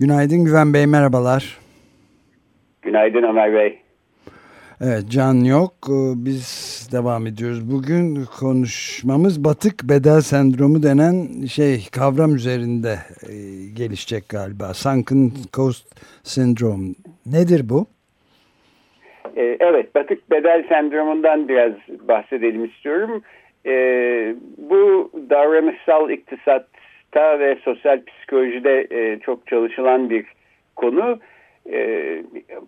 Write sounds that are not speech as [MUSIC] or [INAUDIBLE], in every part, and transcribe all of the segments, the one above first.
Günaydın Güven Bey, merhabalar. Günaydın Ömer Bey. Evet, Can yok. Ee, biz devam ediyoruz. Bugün konuşmamız batık bedel sendromu denen şey kavram üzerinde e, gelişecek galiba. Sunken Coast Syndrome. Nedir bu? Ee, evet, batık bedel sendromundan biraz bahsedelim istiyorum. Ee, bu davranışsal iktisatta ve sosyal psikolojide e, çok çalışılan bir konu. E,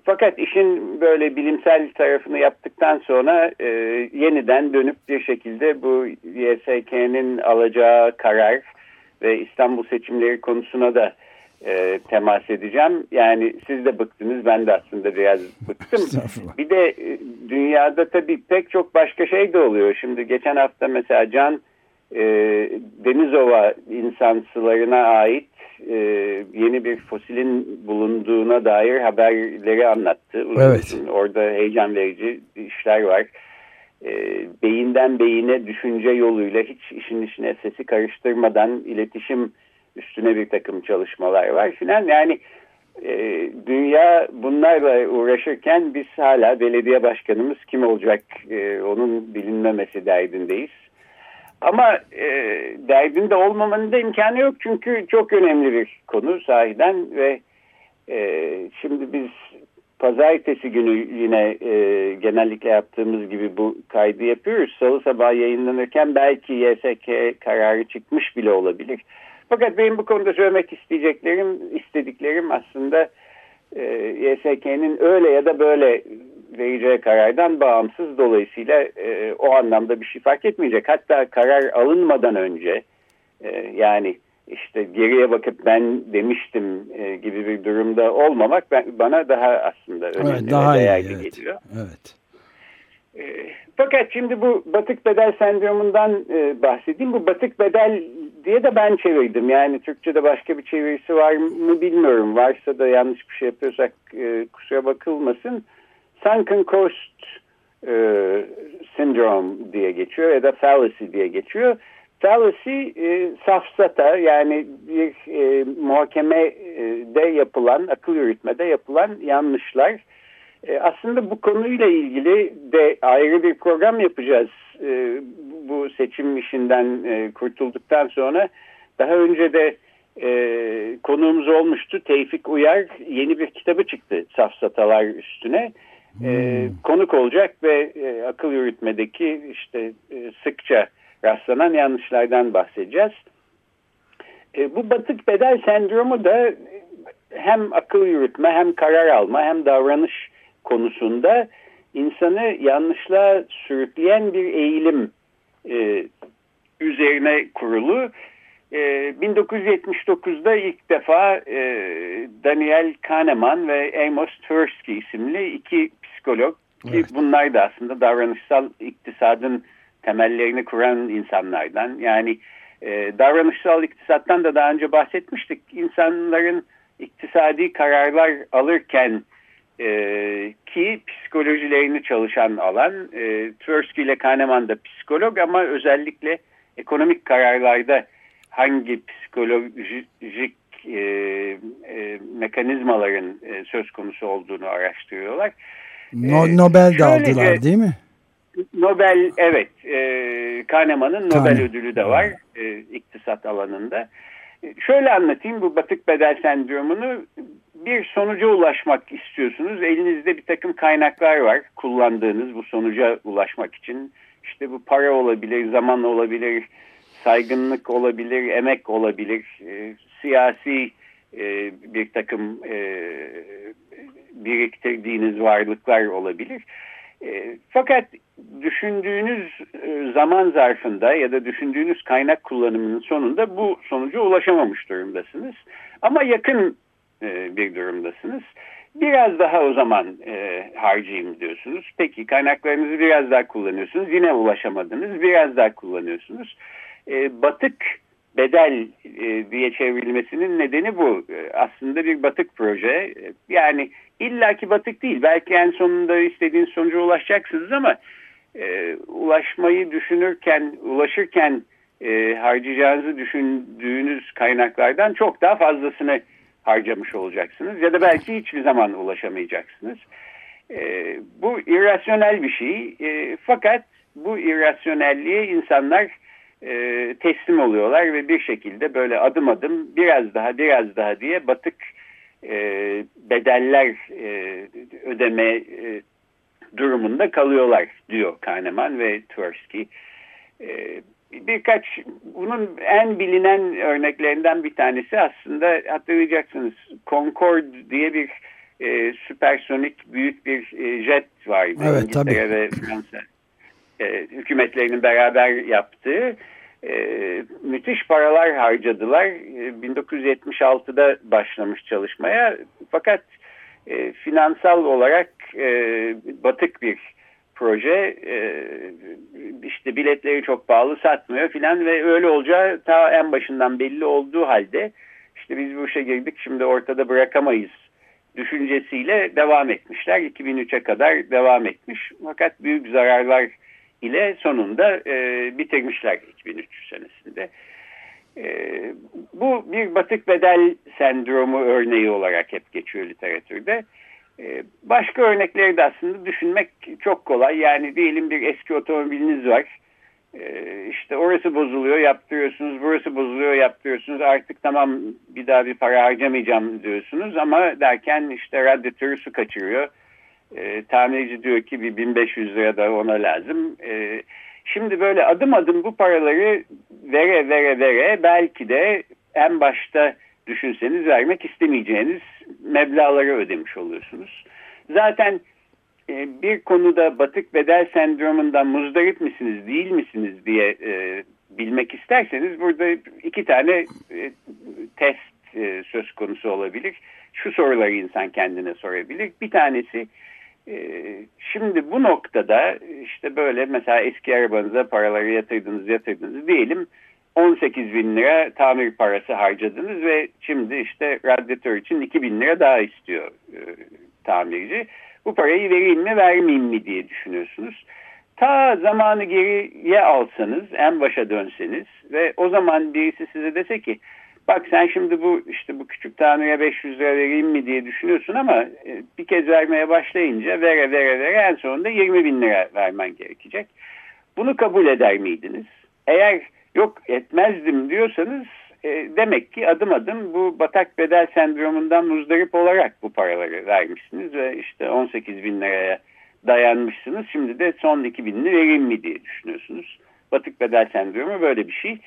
fakat işin böyle bilimsel tarafını yaptıktan sonra e, yeniden dönüp bir şekilde bu YSK'nin alacağı karar ve İstanbul seçimleri konusuna da e, temas edeceğim. Yani siz de bıktınız ben de aslında biraz bıktım. Bir de e, dünyada tabii pek çok başka şey de oluyor. Şimdi geçen hafta mesela Can e, Denizova insan sularına ait e, yeni bir fosilin bulunduğuna dair haberleri anlattı. Evet. Orada heyecan verici işler var. E, beyinden beyine düşünce yoluyla hiç işin içine sesi karıştırmadan iletişim üstüne bir takım çalışmalar var filan. Yani e, dünya bunlarla uğraşırken biz hala belediye başkanımız kim olacak e, onun bilinmemesi derdindeyiz. Ama e, derdinde olmamanın da imkanı yok çünkü çok önemli bir konu sahiden ve e, şimdi biz pazartesi günü yine e, genellikle yaptığımız gibi bu kaydı yapıyoruz. Salı sabah yayınlanırken belki YSK kararı çıkmış bile olabilir. Fakat benim bu konuda söylemek isteyeceklerim, istediklerim aslında e, YSK'nin öyle ya da böyle vereceği karardan bağımsız dolayısıyla e, o anlamda bir şey fark etmeyecek. Hatta karar alınmadan önce e, yani işte geriye bakıp ben demiştim e, gibi bir durumda olmamak ben, bana daha aslında önemli evet, daha değerli iyi, evet. geliyor. Evet. E, fakat şimdi bu batık bedel sendromundan e, bahsedeyim. Bu batık bedel diye de ben çevirdim. Yani Türkçe'de başka bir çevirisi var mı bilmiyorum. Varsa da yanlış bir şey yapıyorsak e, kusura bakılmasın. Sunken Coast e, Syndrome diye geçiyor ya da fallacy diye geçiyor. Fallacy e, safsata yani bir e, muhakemede yapılan, akıl yürütmede yapılan yanlışlar. E, aslında bu konuyla ilgili de ayrı bir program yapacağız. E, bu seçim işinden e, kurtulduktan sonra daha önce de e, konuğumuz olmuştu. Tevfik Uyar yeni bir kitabı çıktı safsatalar üstüne. E, konuk olacak ve e, akıl yürütmedeki işte e, sıkça rastlanan yanlışlardan bahsedeceğiz. E, bu batık bedel sendromu da hem akıl yürütme hem karar alma hem davranış konusunda insanı yanlışlığa sürükleyen bir eğilim e, üzerine kurulu. E, 1979'da ilk defa e, Daniel Kahneman ve Amos Tversky isimli iki psikolog evet. ki bunlar da aslında davranışsal iktisadın temellerini kuran insanlardan. Yani e, davranışsal iktisattan da daha önce bahsetmiştik. İnsanların iktisadi kararlar alırken e, ki psikolojilerini çalışan alan. E, Tversky ile Kahneman da psikolog ama özellikle ekonomik kararlarda hangi psikolojik e, e, mekanizmaların e, söz konusu olduğunu araştırıyorlar. No, e, Nobel de aldılar değil mi? Nobel evet e, Kahneman'ın Nobel ödülü de var e, iktisat alanında. E, şöyle anlatayım bu batık bedel sendromunu bir sonuca ulaşmak istiyorsunuz. Elinizde bir takım kaynaklar var kullandığınız bu sonuca ulaşmak için. İşte bu para olabilir, zaman olabilir, saygınlık olabilir, emek olabilir, e, siyasi e, bir takım e, biriktirdiğiniz varlıklar olabilir. E, fakat düşündüğünüz e, zaman zarfında ya da düşündüğünüz kaynak kullanımının sonunda bu sonuca ulaşamamış durumdasınız. Ama yakın e, bir durumdasınız. Biraz daha o zaman e, harcayayım diyorsunuz. Peki kaynaklarınızı biraz daha kullanıyorsunuz. Yine ulaşamadınız. Biraz daha kullanıyorsunuz. E, batık bedel e, diye çevrilmesinin nedeni bu. E, aslında bir batık proje. E, yani illaki batık değil. Belki en sonunda istediğiniz sonuca ulaşacaksınız ama e, ulaşmayı düşünürken, ulaşırken e, harcayacağınızı düşündüğünüz kaynaklardan çok daha fazlasını harcamış olacaksınız. Ya da belki hiçbir zaman ulaşamayacaksınız. E, bu irrasyonel bir şey. E, fakat bu irrasyonelliğe insanlar e, teslim oluyorlar ve bir şekilde böyle adım adım biraz daha biraz daha diye batık e, bedeller e, ödeme e, durumunda kalıyorlar diyor Kahneman ve Tversky. E, birkaç bunun en bilinen örneklerinden bir tanesi aslında hatırlayacaksınız Concorde diye bir e, süpersonik büyük bir e, jet vardı. Evet, İngiltere tabii. ve Fransa e, hükümetlerinin beraber yaptığı e, müthiş paralar harcadılar. E, 1976'da başlamış çalışmaya fakat e, finansal olarak e, batık bir proje e, işte biletleri çok pahalı satmıyor filan ve öyle olacağı ta en başından belli olduğu halde işte biz bu işe girdik şimdi ortada bırakamayız düşüncesiyle devam etmişler. 2003'e kadar devam etmiş fakat büyük zararlar ile sonunda e, bitirmişler 2003 senesinde. E, bu bir batık bedel sendromu örneği olarak hep geçiyor literatürde. E, başka örnekleri de aslında düşünmek çok kolay. Yani diyelim bir eski otomobiliniz var. E, işte orası bozuluyor yaptırıyorsunuz, burası bozuluyor yaptırıyorsunuz. Artık tamam bir daha bir para harcamayacağım diyorsunuz ama derken işte radyatörü su kaçırıyor e, tamirci diyor ki bir 1500 lira da ona lazım. E, şimdi böyle adım adım bu paraları vere vere vere belki de en başta düşünseniz vermek istemeyeceğiniz meblaları ödemiş oluyorsunuz. Zaten e, bir konuda batık bedel sendromundan muzdarip misiniz değil misiniz diye e, bilmek isterseniz burada iki tane e, test e, söz konusu olabilir. Şu soruları insan kendine sorabilir. Bir tanesi şimdi bu noktada işte böyle mesela eski arabanıza paraları yatırdınız yatırdınız diyelim 18 bin lira tamir parası harcadınız ve şimdi işte radyatör için 2 bin lira daha istiyor e, tamirci. Bu parayı vereyim mi vermeyeyim mi diye düşünüyorsunuz. Ta zamanı geriye alsanız en başa dönseniz ve o zaman birisi size dese ki bak sen şimdi bu işte bu küçük tamire 500 lira vereyim mi diye düşünüyorsun ama e, bir kez vermeye başlayınca vere vere vere en sonunda 20 bin lira vermen gerekecek. Bunu kabul eder miydiniz? Eğer yok etmezdim diyorsanız e, demek ki adım adım bu batak bedel sendromundan muzdarip olarak bu paraları vermişsiniz ve işte 18 bin liraya dayanmışsınız. Şimdi de son 2 binini vereyim mi diye düşünüyorsunuz. Batık bedel sendromu böyle bir şey.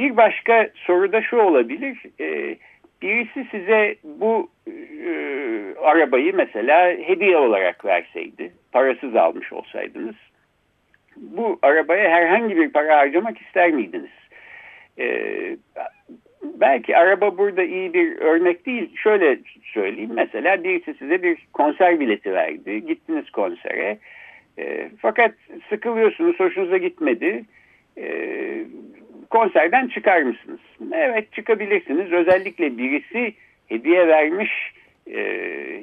Bir başka soru da şu olabilir. E, birisi size bu e, arabayı mesela hediye olarak verseydi, parasız almış olsaydınız, bu arabaya herhangi bir para harcamak ister miydiniz? E, belki araba burada iyi bir örnek değil. Şöyle söyleyeyim mesela birisi size bir konser bileti verdi. Gittiniz konsere. E, fakat sıkılıyorsunuz, hoşunuza gitmedi. E, konserden çıkar mısınız? Evet çıkabilirsiniz. Özellikle birisi hediye vermiş e,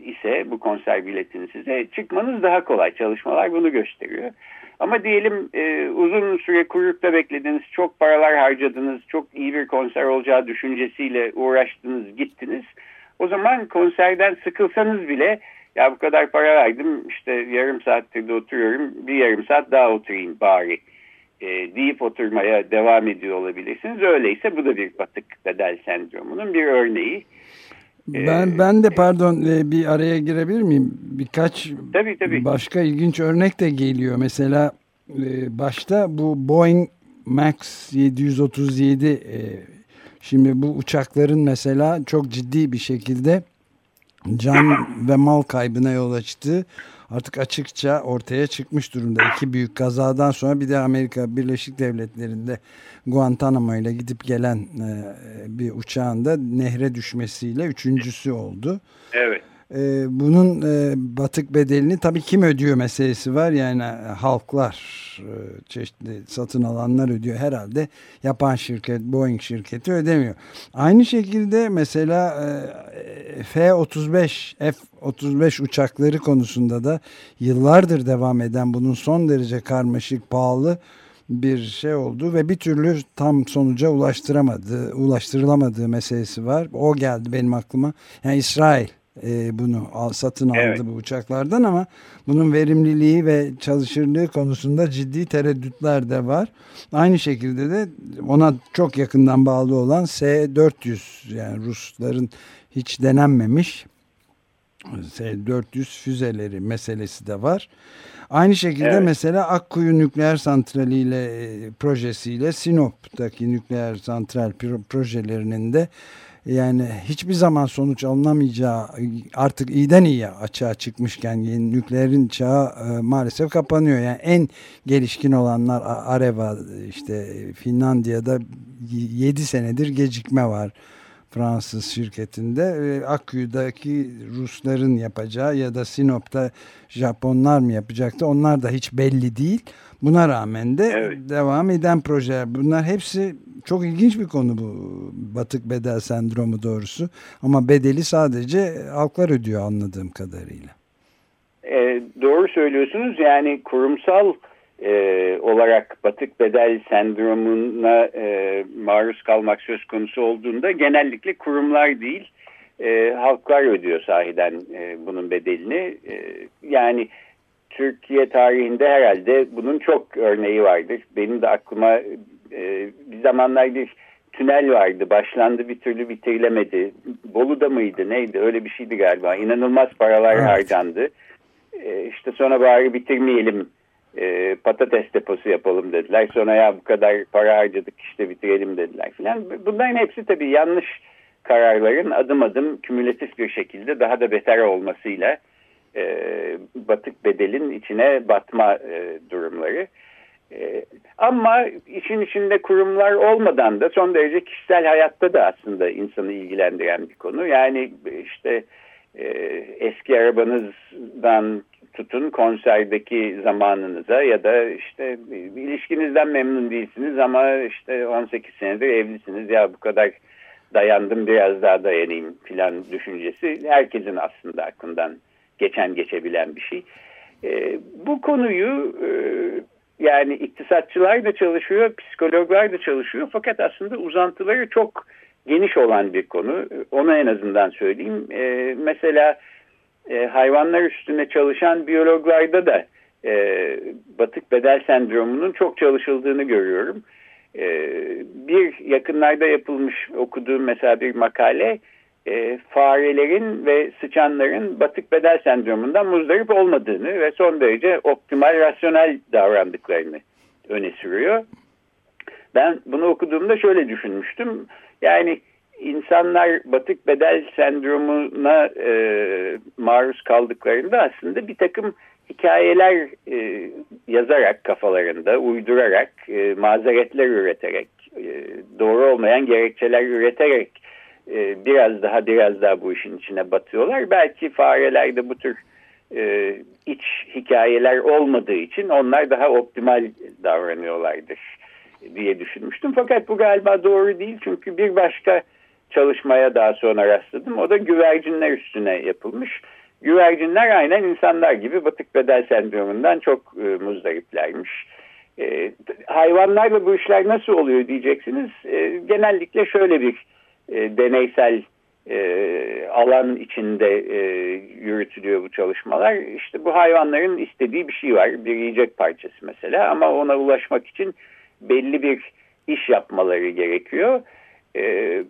ise bu konser biletini size çıkmanız daha kolay. Çalışmalar bunu gösteriyor. Ama diyelim e, uzun süre kuyrukta beklediniz, çok paralar harcadınız, çok iyi bir konser olacağı düşüncesiyle uğraştınız, gittiniz. O zaman konserden sıkılsanız bile ya bu kadar para verdim işte yarım saattir de oturuyorum bir yarım saat daha oturayım bari e, deyip oturmaya devam ediyor olabilirsiniz. Öyleyse bu da bir batık bedel sendromunun bir örneği. E, ben ben de pardon e, bir araya girebilir miyim? Birkaç tabii, tabii. başka ilginç örnek de geliyor. Mesela e, başta bu Boeing Max 737 şimdi bu uçakların mesela çok ciddi bir şekilde can ve mal kaybına yol açtığı artık açıkça ortaya çıkmış durumda. İki büyük kazadan sonra bir de Amerika Birleşik Devletleri'nde Guantanamo ile gidip gelen e, bir uçağında nehre düşmesiyle üçüncüsü oldu. Evet. E, bunun e, batık bedelini tabii kim ödüyor meselesi var. Yani e, halklar, e, çeşitli satın alanlar ödüyor. Herhalde yapan şirket, Boeing şirketi ödemiyor. Aynı şekilde mesela e, F-35, F-35 uçakları konusunda da yıllardır devam eden bunun son derece karmaşık, pahalı bir şey oldu ve bir türlü tam sonuca ulaştıramadı, ulaştırılamadığı meselesi var. O geldi benim aklıma. Yani İsrail e, bunu al, satın aldı evet. bu uçaklardan ama bunun verimliliği ve çalışırlığı konusunda ciddi tereddütler de var. Aynı şekilde de ona çok yakından bağlı olan S-400 yani Rusların hiç denenmemiş S-400 füzeleri meselesi de var. Aynı şekilde evet. mesela Akkuyu Nükleer Santrali ile e, projesiyle Sinop'taki nükleer santral projelerinin de yani hiçbir zaman sonuç alınamayacağı artık iyiden iyiye açığa çıkmışken yeni nükleerin çağı e, maalesef kapanıyor. Yani en gelişkin olanlar Areva işte Finlandiya'da 7 senedir gecikme var. Fransız şirketinde e, Akkuyu'daki Rusların yapacağı ya da Sinop'ta Japonlar mı yapacaktı onlar da hiç belli değil. Buna rağmen de evet. devam eden projeler bunlar hepsi çok ilginç bir konu bu batık bedel sendromu doğrusu. Ama bedeli sadece halklar ödüyor anladığım kadarıyla. E, doğru söylüyorsunuz. Yani kurumsal e, olarak batık bedel sendromuna e, maruz kalmak söz konusu olduğunda genellikle kurumlar değil e, halklar ödüyor sahiden e, bunun bedelini. E, yani Türkiye tarihinde herhalde bunun çok örneği vardır. Benim de aklıma e, bir zamanlar bir tünel vardı. Başlandı bir türlü bitirilemedi. Bolu'da mıydı neydi öyle bir şeydi galiba. İnanılmaz paralar evet. harcandı. E, işte sonra bari bitirmeyelim e, patates deposu yapalım dediler. Sonra ya bu kadar para harcadık işte bitirelim dediler filan. Bunların hepsi tabii yanlış kararların adım adım kümülatif bir şekilde daha da beter olmasıyla e, batık bedelin içine batma e, durumları. Ee, ama işin içinde kurumlar olmadan da son derece kişisel hayatta da aslında insanı ilgilendiren bir konu. Yani işte e, eski arabanızdan tutun konserdeki zamanınıza ya da işte ilişkinizden memnun değilsiniz ama işte 18 senedir evlisiniz ya bu kadar dayandım biraz daha dayanayım filan düşüncesi herkesin aslında aklından geçen geçebilen bir şey. E, bu konuyu e, yani iktisatçılar da çalışıyor, psikologlar da çalışıyor fakat aslında uzantıları çok geniş olan bir konu. Onu en azından söyleyeyim. E, mesela e, hayvanlar üstüne çalışan biyologlarda da e, batık bedel sendromunun çok çalışıldığını görüyorum. E, bir yakınlarda yapılmış okuduğum mesela bir makale e, farelerin ve sıçanların batık bedel sendromundan muzdarip olmadığını ve son derece optimal, rasyonel davrandıklarını öne sürüyor. Ben bunu okuduğumda şöyle düşünmüştüm. Yani insanlar batık bedel sendromuna e, maruz kaldıklarında aslında bir takım hikayeler e, yazarak kafalarında, uydurarak, e, mazeretler üreterek, e, doğru olmayan gerekçeler üreterek e, biraz daha biraz daha bu işin içine batıyorlar. Belki farelerde bu tür e, iç hikayeler olmadığı için onlar daha optimal davranıyorlardır diye düşünmüştüm. Fakat bu galiba doğru değil çünkü bir başka çalışmaya daha sonra rastladım. O da güvercinler üstüne yapılmış. Güvercinler aynen insanlar gibi batık bedel sendromundan çok e, muzdariplermiş. E, hayvanlarla bu işler nasıl oluyor diyeceksiniz. E, genellikle şöyle bir e, deneysel e, alan içinde e, yürütülüyor bu çalışmalar. İşte bu hayvanların istediği bir şey var. Bir yiyecek parçası mesela ama ona ulaşmak için belli bir iş yapmaları gerekiyor. E,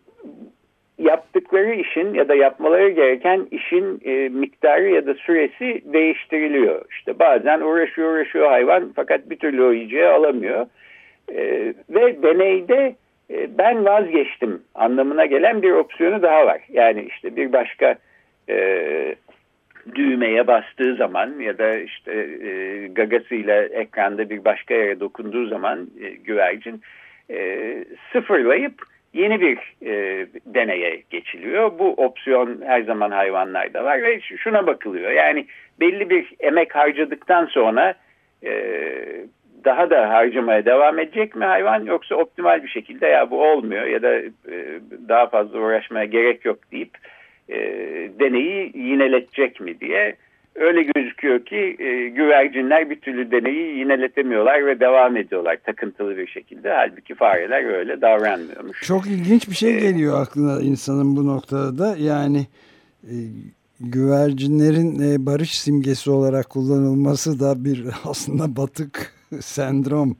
yaptıkları işin ya da yapmaları gereken işin e, miktarı ya da süresi değiştiriliyor. İşte bazen uğraşıyor uğraşıyor hayvan fakat bir türlü o yiyeceği alamıyor. E, ve deneyde e, ben vazgeçtim anlamına gelen bir opsiyonu daha var. Yani işte bir başka e, düğmeye bastığı zaman ya da işte e, gagasıyla ekranda bir başka yere dokunduğu zaman e, güvercin e, sıfırlayıp yeni bir e, deneye geçiliyor. Bu opsiyon her zaman hayvanlarda var ve şuna bakılıyor. Yani belli bir emek harcadıktan sonra e, daha da harcamaya devam edecek mi hayvan yoksa optimal bir şekilde ya bu olmuyor ya da e, daha fazla uğraşmaya gerek yok deyip e, deneyi yineletecek mi diye öyle gözüküyor ki e, güvercinler bir türlü deneyi yineletemiyorlar ve devam ediyorlar takıntılı bir şekilde. Halbuki fareler öyle davranmıyormuş. Çok ilginç bir şey geliyor aklına insanın bu noktada da yani e, güvercinlerin e, barış simgesi olarak kullanılması da bir [LAUGHS] aslında batık [LAUGHS] sendrom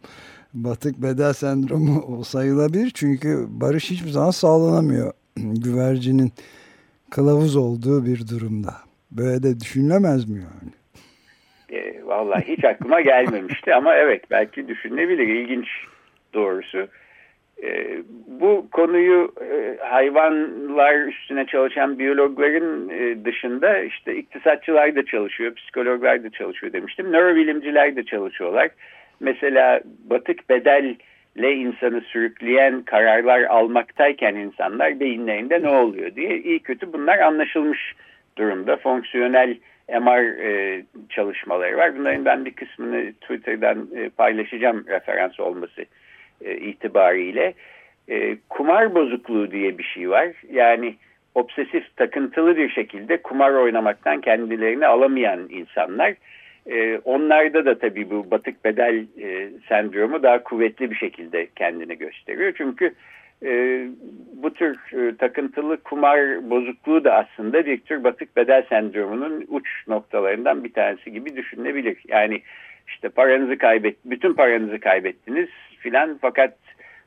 batık bedel sendromu [LAUGHS] sayılabilir. Çünkü barış hiçbir zaman sağlanamıyor [CLEARS THROAT] güvercinin kılavuz olduğu bir durumda. Böyle de düşünülemez mi yani? E, vallahi hiç aklıma gelmemişti ama evet belki düşünülebilir. İlginç doğrusu. E, konuyu e, hayvanlar üstüne çalışan biyologların e, dışında işte iktisatçılar da çalışıyor, psikologlar da çalışıyor demiştim. Nörobilimciler de çalışıyorlar. Mesela batık bedelle insanı sürükleyen kararlar almaktayken insanlar beyinlerinde ne oluyor diye iyi kötü bunlar anlaşılmış durumda. Fonksiyonel MR e, çalışmaları var. Bunların ben bir kısmını Twitter'dan e, paylaşacağım referans olması e, itibariyle. E, kumar bozukluğu diye bir şey var. Yani obsesif takıntılı bir şekilde kumar oynamaktan kendilerini alamayan insanlar. E, onlarda da tabii bu batık bedel e, sendromu daha kuvvetli bir şekilde kendini gösteriyor. Çünkü e, bu tür e, takıntılı kumar bozukluğu da aslında bir tür batık bedel sendromunun uç noktalarından bir tanesi gibi düşünülebilir. Yani işte paranızı kaybet, bütün paranızı kaybettiniz filan fakat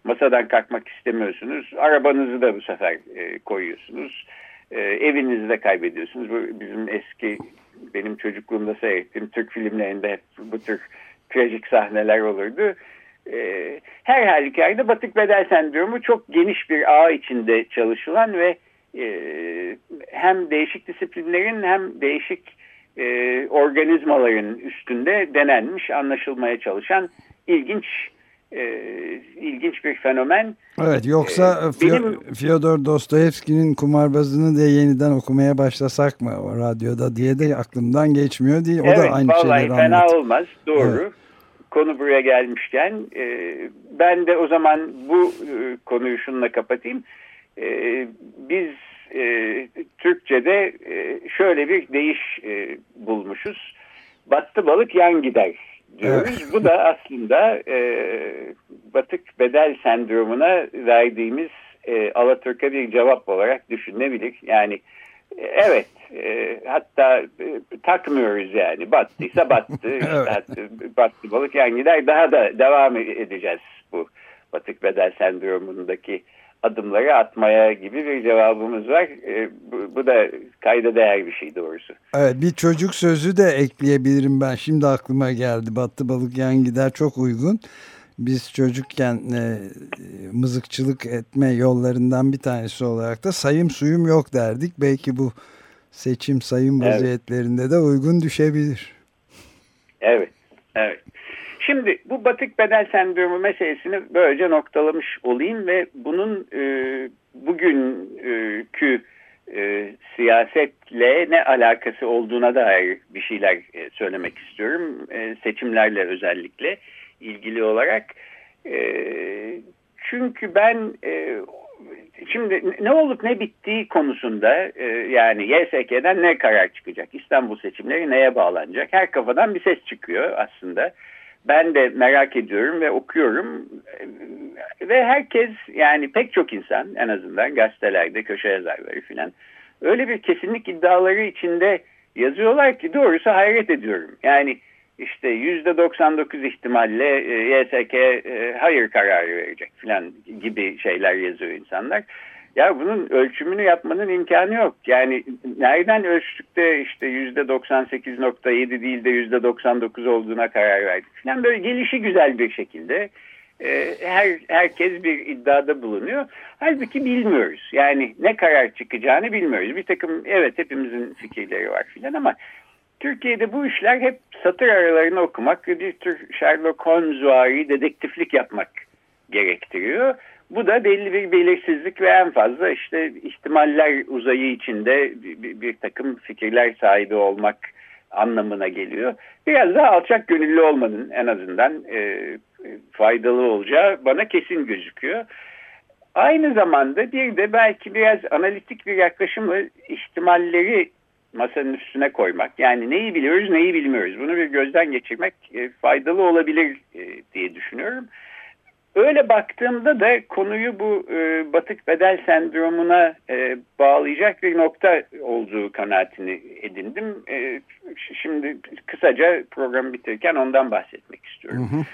masadan kalkmak istemiyorsunuz. Arabanızı da bu sefer e, koyuyorsunuz. E, evinizi de kaybediyorsunuz. Bu bizim eski benim çocukluğumda seyrettiğim Türk filmlerinde hep bu tür trajik sahneler olurdu. E, her halükarda batık bedel sendromu çok geniş bir ağ içinde çalışılan ve e, hem değişik disiplinlerin hem değişik e, organizmaların üstünde denenmiş, anlaşılmaya çalışan ilginç e, ilginç bir fenomen. Evet yoksa ee, benim, Fyodor Dostoyevski'nin kumarbazını da yeniden okumaya başlasak mı o radyoda diye de aklımdan geçmiyor değil. O evet, da aynı şeyleri fena anlat. olmaz doğru. Evet. Konu buraya gelmişken e, ben de o zaman bu e, konuyu şununla kapatayım. E, biz e, Türkçe'de e, şöyle bir deyiş e, bulmuşuz. Battı balık yan gider diyoruz. Evet. Bu da aslında e, batık bedel sendromuna verdiğimiz e, Alaturka bir cevap olarak düşünülebilir. Yani e, evet e, hatta e, takmıyoruz yani battıysa battı. [LAUGHS] evet. battı balık yan gider daha da devam edeceğiz bu batık bedel sendromundaki adımları atmaya gibi bir cevabımız var. E, bu, bu da kayda değer bir şey doğrusu. Evet bir çocuk sözü de ekleyebilirim ben. Şimdi aklıma geldi. Battı balık yan gider çok uygun. Biz çocukken e, mızıkçılık etme yollarından bir tanesi olarak da sayım suyum yok derdik. Belki bu seçim sayım evet. vaziyetlerinde de uygun düşebilir. Evet, evet. Şimdi bu batık bedel sendromu meselesini böylece noktalamış olayım ve bunun e, bugünkü e, siyasetle ne alakası olduğuna dair bir şeyler e, söylemek istiyorum. E, seçimlerle özellikle ilgili olarak. E, çünkü ben e, şimdi ne olup ne bittiği konusunda e, yani YSK'den ne karar çıkacak? İstanbul seçimleri neye bağlanacak? Her kafadan bir ses çıkıyor aslında ben de merak ediyorum ve okuyorum ve herkes yani pek çok insan en azından gazetelerde köşe yazarları filan öyle bir kesinlik iddiaları içinde yazıyorlar ki doğrusu hayret ediyorum. Yani işte yüzde 99 ihtimalle e, YSK e, hayır kararı verecek filan gibi şeyler yazıyor insanlar. Ya bunun ölçümünü yapmanın imkanı yok. Yani nereden ölçtük de işte yüzde 98.7 değil de yüzde 99 olduğuna karar verdik falan böyle gelişi güzel bir şekilde e, her herkes bir iddiada bulunuyor. Halbuki bilmiyoruz. Yani ne karar çıkacağını bilmiyoruz. Bir takım evet hepimizin fikirleri var filan ama Türkiye'de bu işler hep satır aralarını okumak bir tür Sherlock Holmes'vari dedektiflik yapmak gerektiriyor. Bu da belli bir belirsizlik ve en fazla işte ihtimaller uzayı içinde bir, bir, bir takım fikirler sahibi olmak anlamına geliyor. Biraz daha alçak gönüllü olmanın en azından e, faydalı olacağı bana kesin gözüküyor. Aynı zamanda bir de belki biraz analitik bir yaklaşımla ihtimalleri masanın üstüne koymak. Yani neyi biliyoruz neyi bilmiyoruz. Bunu bir gözden geçirmek e, faydalı olabilir e, diye düşünüyorum. Öyle baktığımda da konuyu bu e, batık bedel sendromuna e, bağlayacak bir nokta olduğu kanaatini edindim. E, şimdi kısaca programı bitirirken ondan bahsetmek istiyorum. Hı hı.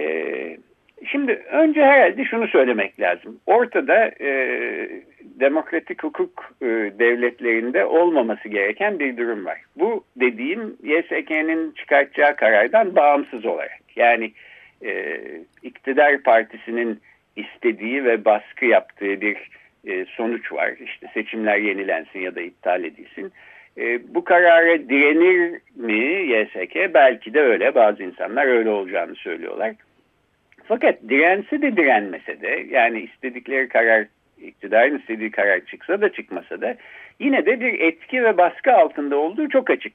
E, şimdi önce herhalde şunu söylemek lazım. Ortada e, demokratik hukuk e, devletlerinde olmaması gereken bir durum var. Bu dediğim YSK'nin çıkartacağı karardan bağımsız olarak. Yani e, iktidar partisinin istediği ve baskı yaptığı bir e, sonuç var. İşte seçimler yenilensin ya da iptal edilsin. E, bu karara direnir mi YSK? Belki de öyle. Bazı insanlar öyle olacağını söylüyorlar. Fakat dirense de direnmese de yani istedikleri karar iktidarın istediği karar çıksa da çıkmasa da yine de bir etki ve baskı altında olduğu çok açık.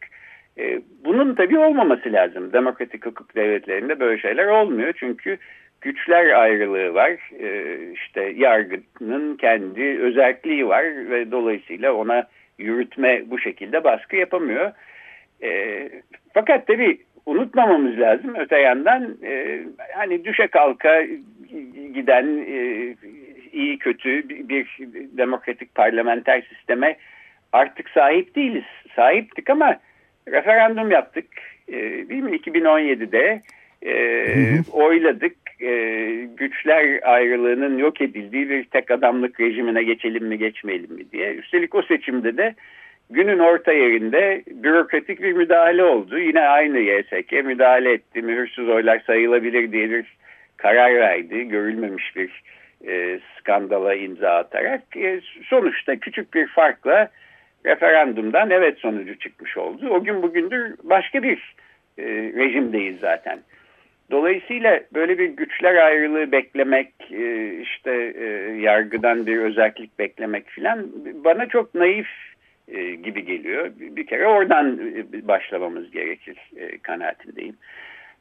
E, bunun tabii olmaması lazım. Demokratik hukuk devletlerinde böyle şeyler olmuyor. Çünkü güçler ayrılığı var. E, işte yargının kendi özelliği var ve dolayısıyla ona yürütme bu şekilde baskı yapamıyor. E, fakat tabii unutmamamız lazım. Öte yandan e, hani düşe kalka giden iyi kötü bir demokratik parlamenter sisteme artık sahip değiliz. Sahiptik ama referandum yaptık. E, değil mi? 2017'de e, oyladık. E, güçler ayrılığının yok edildiği bir tek adamlık rejimine geçelim mi geçmeyelim mi diye. Üstelik o seçimde de günün orta yerinde bürokratik bir müdahale oldu. Yine aynı YSK müdahale etti. Mühürsüz oylar sayılabilir diye bir karar verdi. Görülmemiş bir e, skandala imza atarak. E, sonuçta küçük bir farkla referandumdan evet sonucu çıkmış oldu. O gün bugündür başka bir e, rejimdeyiz zaten. Dolayısıyla böyle bir güçler ayrılığı beklemek, e, işte e, yargıdan bir özellik beklemek filan bana çok naif e, gibi geliyor. Bir kere oradan e, başlamamız gerekir e, kanaatindeyim.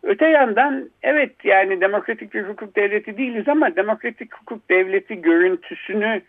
Öte yandan evet yani demokratik bir hukuk devleti değiliz ama demokratik hukuk devleti görüntüsünü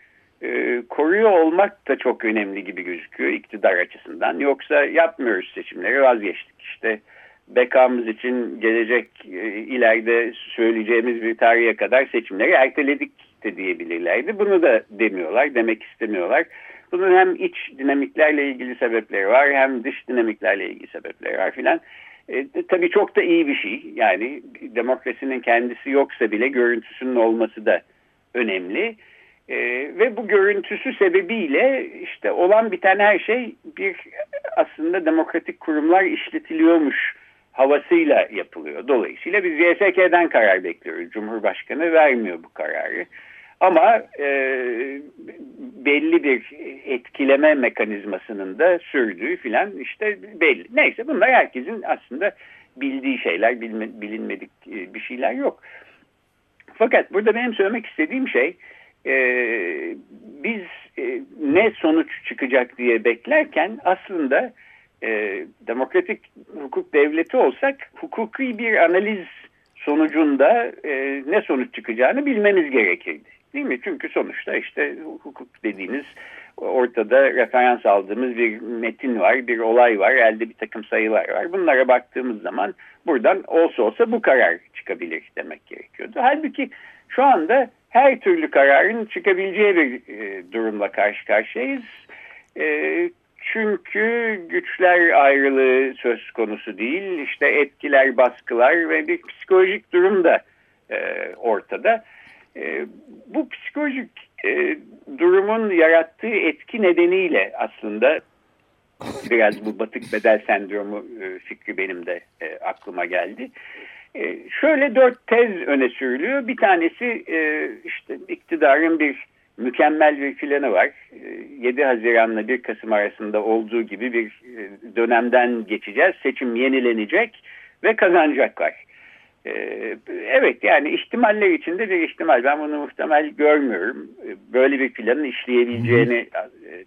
koruyor olmak da çok önemli gibi gözüküyor iktidar açısından. Yoksa yapmıyoruz seçimleri vazgeçtik işte bekamız için gelecek e, ileride söyleyeceğimiz bir tarihe kadar seçimleri erteledik de diyebilirlerdi. Bunu da demiyorlar, demek istemiyorlar. Bunun hem iç dinamiklerle ilgili sebepleri var hem dış dinamiklerle ilgili sebepleri var filan. E, tabii çok da iyi bir şey. Yani demokrasinin kendisi yoksa bile görüntüsünün olması da önemli. E, ve bu görüntüsü sebebiyle işte olan biten her şey bir aslında demokratik kurumlar işletiliyormuş havasıyla yapılıyor. Dolayısıyla biz YSK'den karar bekliyoruz. Cumhurbaşkanı vermiyor bu kararı. Ama e, belli bir etkileme mekanizmasının da sürdüğü filan işte belli. Neyse bunlar herkesin aslında bildiği şeyler, bilme, bilinmedik e, bir şeyler yok. Fakat burada benim söylemek istediğim şey e, biz e, ne sonuç çıkacak diye beklerken aslında e, demokratik hukuk devleti olsak hukuki bir analiz sonucunda e, ne sonuç çıkacağını bilmemiz gerekirdi. Değil mi? Çünkü sonuçta işte hukuk dediğiniz ortada referans aldığımız bir metin var, bir olay var, elde bir takım sayılar var. Bunlara baktığımız zaman buradan olsa olsa bu karar çıkabilir demek gerekiyordu. Halbuki şu anda her türlü kararın çıkabileceği bir e, durumla karşı karşıyayız. E, çünkü güçler ayrılığı söz konusu değil. İşte etkiler, baskılar ve bir psikolojik durum da e, ortada. E, bu psikolojik e, durumun yarattığı etki nedeniyle aslında biraz bu batık bedel sendromu e, fikri benim de e, aklıma geldi. Şöyle dört tez öne sürülüyor. Bir tanesi e, işte iktidarın bir mükemmel bir planı var. 7 Haziran'la 1 Kasım arasında olduğu gibi bir dönemden geçeceğiz. Seçim yenilenecek ve kazanacaklar. Evet yani ihtimaller içinde bir ihtimal. Ben bunu muhtemel görmüyorum. Böyle bir planın işleyebileceğini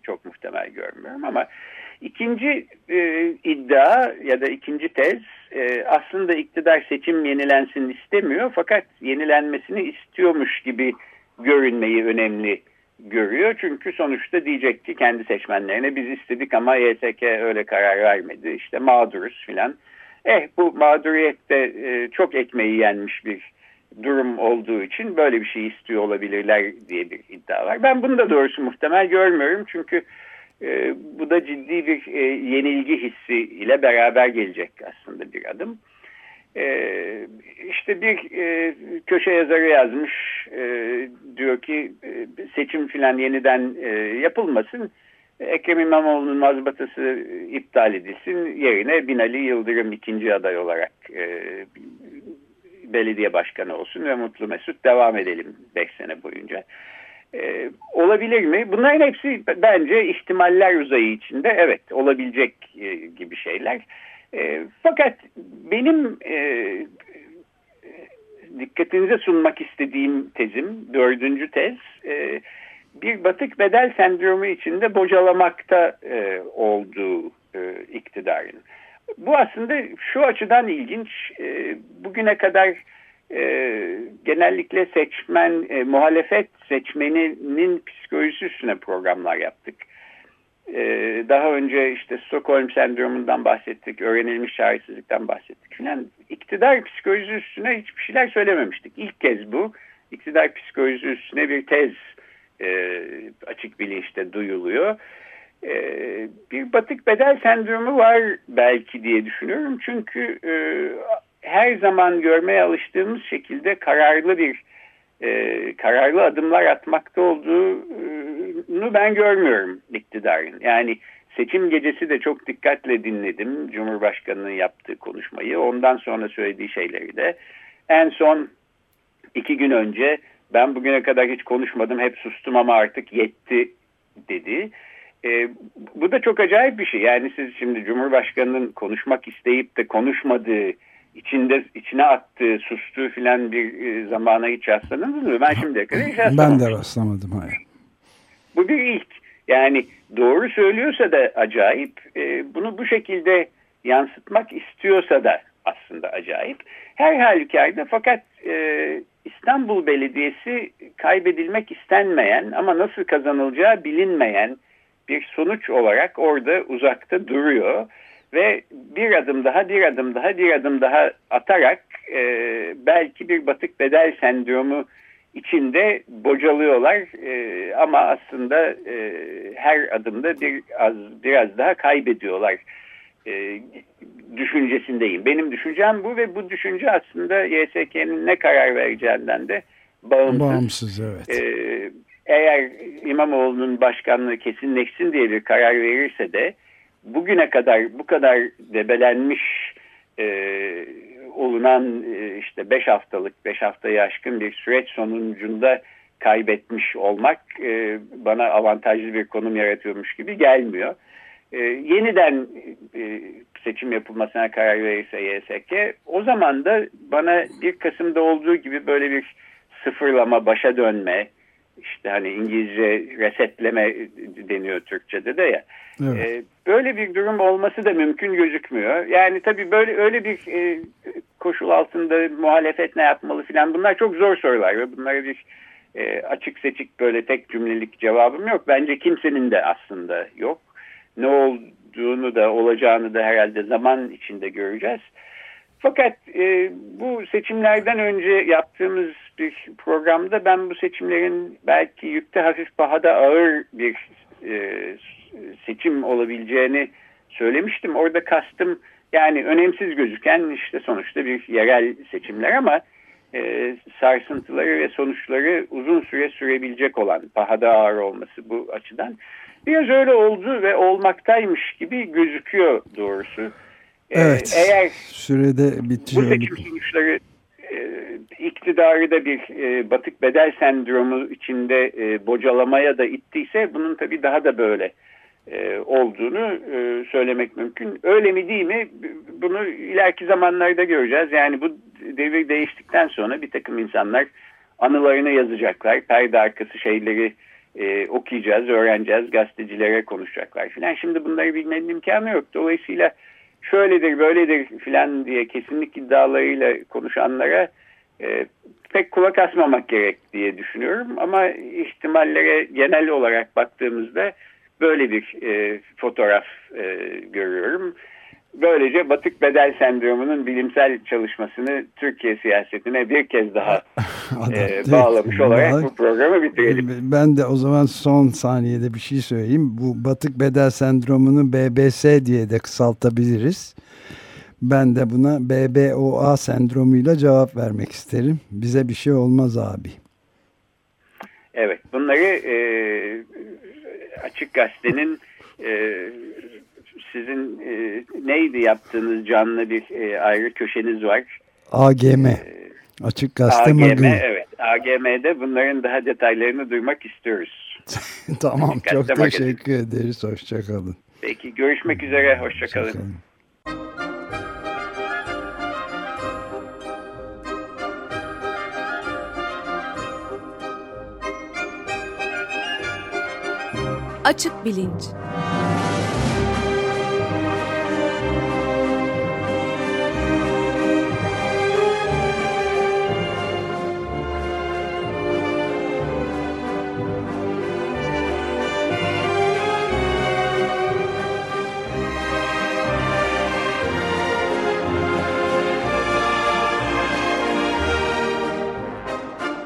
çok muhtemel görmüyorum ama ikinci iddia ya da ikinci tez aslında iktidar seçim yenilensin istemiyor fakat yenilenmesini istiyormuş gibi görünmeyi önemli görüyor. Çünkü sonuçta diyecek ki kendi seçmenlerine biz istedik ama YSK öyle karar vermedi. İşte mağduruz filan. Eh bu mağduriyette e, çok ekmeği yenmiş bir durum olduğu için böyle bir şey istiyor olabilirler diye bir iddia var. Ben bunu da doğrusu muhtemel görmüyorum. Çünkü e, bu da ciddi bir e, yenilgi hissi ile beraber gelecek aslında bir adım. Ee, işte bir e, köşe yazarı yazmış e, diyor ki e, seçim filan yeniden e, yapılmasın Ekrem İmamoğlu'nun mazbatası iptal edilsin yerine Binali Yıldırım ikinci aday olarak e, belediye başkanı olsun ve Mutlu Mesut devam edelim 5 sene boyunca. Ee, olabilir mi? Bunların hepsi bence ihtimaller uzayı içinde evet olabilecek e, gibi şeyler. E, fakat benim e, dikkatinize sunmak istediğim tezim, dördüncü tez, e, bir batık bedel sendromu içinde bocalamakta e, olduğu e, iktidarın. Bu aslında şu açıdan ilginç, e, bugüne kadar e, genellikle seçmen, e, muhalefet seçmeninin psikolojisi üstüne programlar yaptık. Ee, daha önce işte Stockholm sendromundan bahsettik, öğrenilmiş çaresizlikten bahsettik filan. İktidar psikolojisi üstüne hiçbir şeyler söylememiştik. İlk kez bu. İktidar psikolojisi üstüne bir tez e, açık bilinçte duyuluyor. E, bir batık bedel sendromu var belki diye düşünüyorum. Çünkü e, her zaman görmeye alıştığımız şekilde kararlı bir e, kararlı adımlar atmakta olduğunu ben görmüyorum iktidarın. Yani seçim gecesi de çok dikkatle dinledim Cumhurbaşkanı'nın yaptığı konuşmayı. Ondan sonra söylediği şeyleri de. En son iki gün önce ben bugüne kadar hiç konuşmadım hep sustum ama artık yetti dedi. E, bu da çok acayip bir şey. Yani siz şimdi Cumhurbaşkanı'nın konuşmak isteyip de konuşmadığı içinde içine attığı, sustuğu filan bir e, zamana hiç rastladınız mı? Ben şimdiye kadar hiç Ben de rastlamadım. Hayır. Bu bir ilk. Yani doğru söylüyorsa da acayip, e, bunu bu şekilde yansıtmak istiyorsa da aslında acayip. Her halükarda fakat e, İstanbul Belediyesi kaybedilmek istenmeyen ama nasıl kazanılacağı bilinmeyen bir sonuç olarak orada uzakta duruyor ve bir adım daha bir adım daha bir adım daha atarak e, belki bir batık bedel sendromu içinde bocalıyorlar e, ama aslında e, her adımda bir az biraz daha kaybediyorlar e, düşüncesindeyim. Benim düşüncem bu ve bu düşünce aslında YSK'nin ne karar vereceğinden de bağımsız. Bağımsız evet. E, eğer İmamoğlu'nun başkanlığı kesinleşsin diye bir karar verirse de bugüne kadar bu kadar debelenmiş e, olunan e, işte 5 haftalık 5 haftayı aşkın bir süreç sonucunda kaybetmiş olmak e, bana avantajlı bir konum yaratıyormuş gibi gelmiyor. E, yeniden e, seçim yapılmasına karar verirse YSK o zaman da bana 1 Kasım'da olduğu gibi böyle bir sıfırlama, başa dönme, işte hani İngilizce resetleme deniyor Türkçe'de de ya. Evet. E, böyle bir durum olması da mümkün gözükmüyor. Yani tabii böyle öyle bir e, koşul altında muhalefet ne yapmalı filan bunlar çok zor sorular ve bunlara bir e, açık seçik böyle tek cümlelik cevabım yok. Bence kimsenin de aslında yok. Ne olduğunu da olacağını da herhalde zaman içinde göreceğiz. Fakat e, bu seçimlerden önce yaptığımız bir programda ben bu seçimlerin belki yükte hafif pahada ağır bir e, seçim olabileceğini söylemiştim. Orada kastım yani önemsiz gözüken işte sonuçta bir yerel seçimler ama e, sarsıntıları ve sonuçları uzun süre sürebilecek olan pahada ağır olması bu açıdan biraz öyle oldu ve olmaktaymış gibi gözüküyor doğrusu. Evet. Eğer sürede bitiyor. Bu seçim sonuçları iktidarı da bir e, batık bedel sendromu içinde e, bocalamaya da ittiyse bunun tabii daha da böyle e, olduğunu e, söylemek mümkün. Öyle mi değil mi? Bunu ileriki zamanlarda göreceğiz. Yani bu devir değiştikten sonra bir takım insanlar anılarını yazacaklar. Perde arkası şeyleri e, okuyacağız, öğreneceğiz, gazetecilere konuşacaklar filan. Şimdi bunları bilmenin imkanı yok. Dolayısıyla şöyledir, böyledir filan diye kesinlik iddialarıyla konuşanlara e, pek kulak asmamak gerek diye düşünüyorum. Ama ihtimallere genel olarak baktığımızda böyle bir e, fotoğraf e, görüyorum. Böylece batık bedel sendromunun bilimsel çalışmasını Türkiye siyasetine bir kez daha [LAUGHS] e, bağlamış olarak bu programı bitirelim. Ben de o zaman son saniyede bir şey söyleyeyim. Bu batık bedel sendromunu BBC diye de kısaltabiliriz. Ben de buna BBOA sendromuyla cevap vermek isterim. Bize bir şey olmaz abi. Evet bunları e, Açık Gazete'nin e, sizin e, neydi yaptığınız canlı bir e, ayrı köşeniz var. AGM. E, Açık Gazete AGM, Magazin. evet. AGM'de bunların daha detaylarını duymak istiyoruz. [LAUGHS] tamam Açık çok teşekkür Magazin. ederiz. Hoşçakalın. Peki görüşmek üzere. Hoşçakalın. Hoşça Açık Bilinç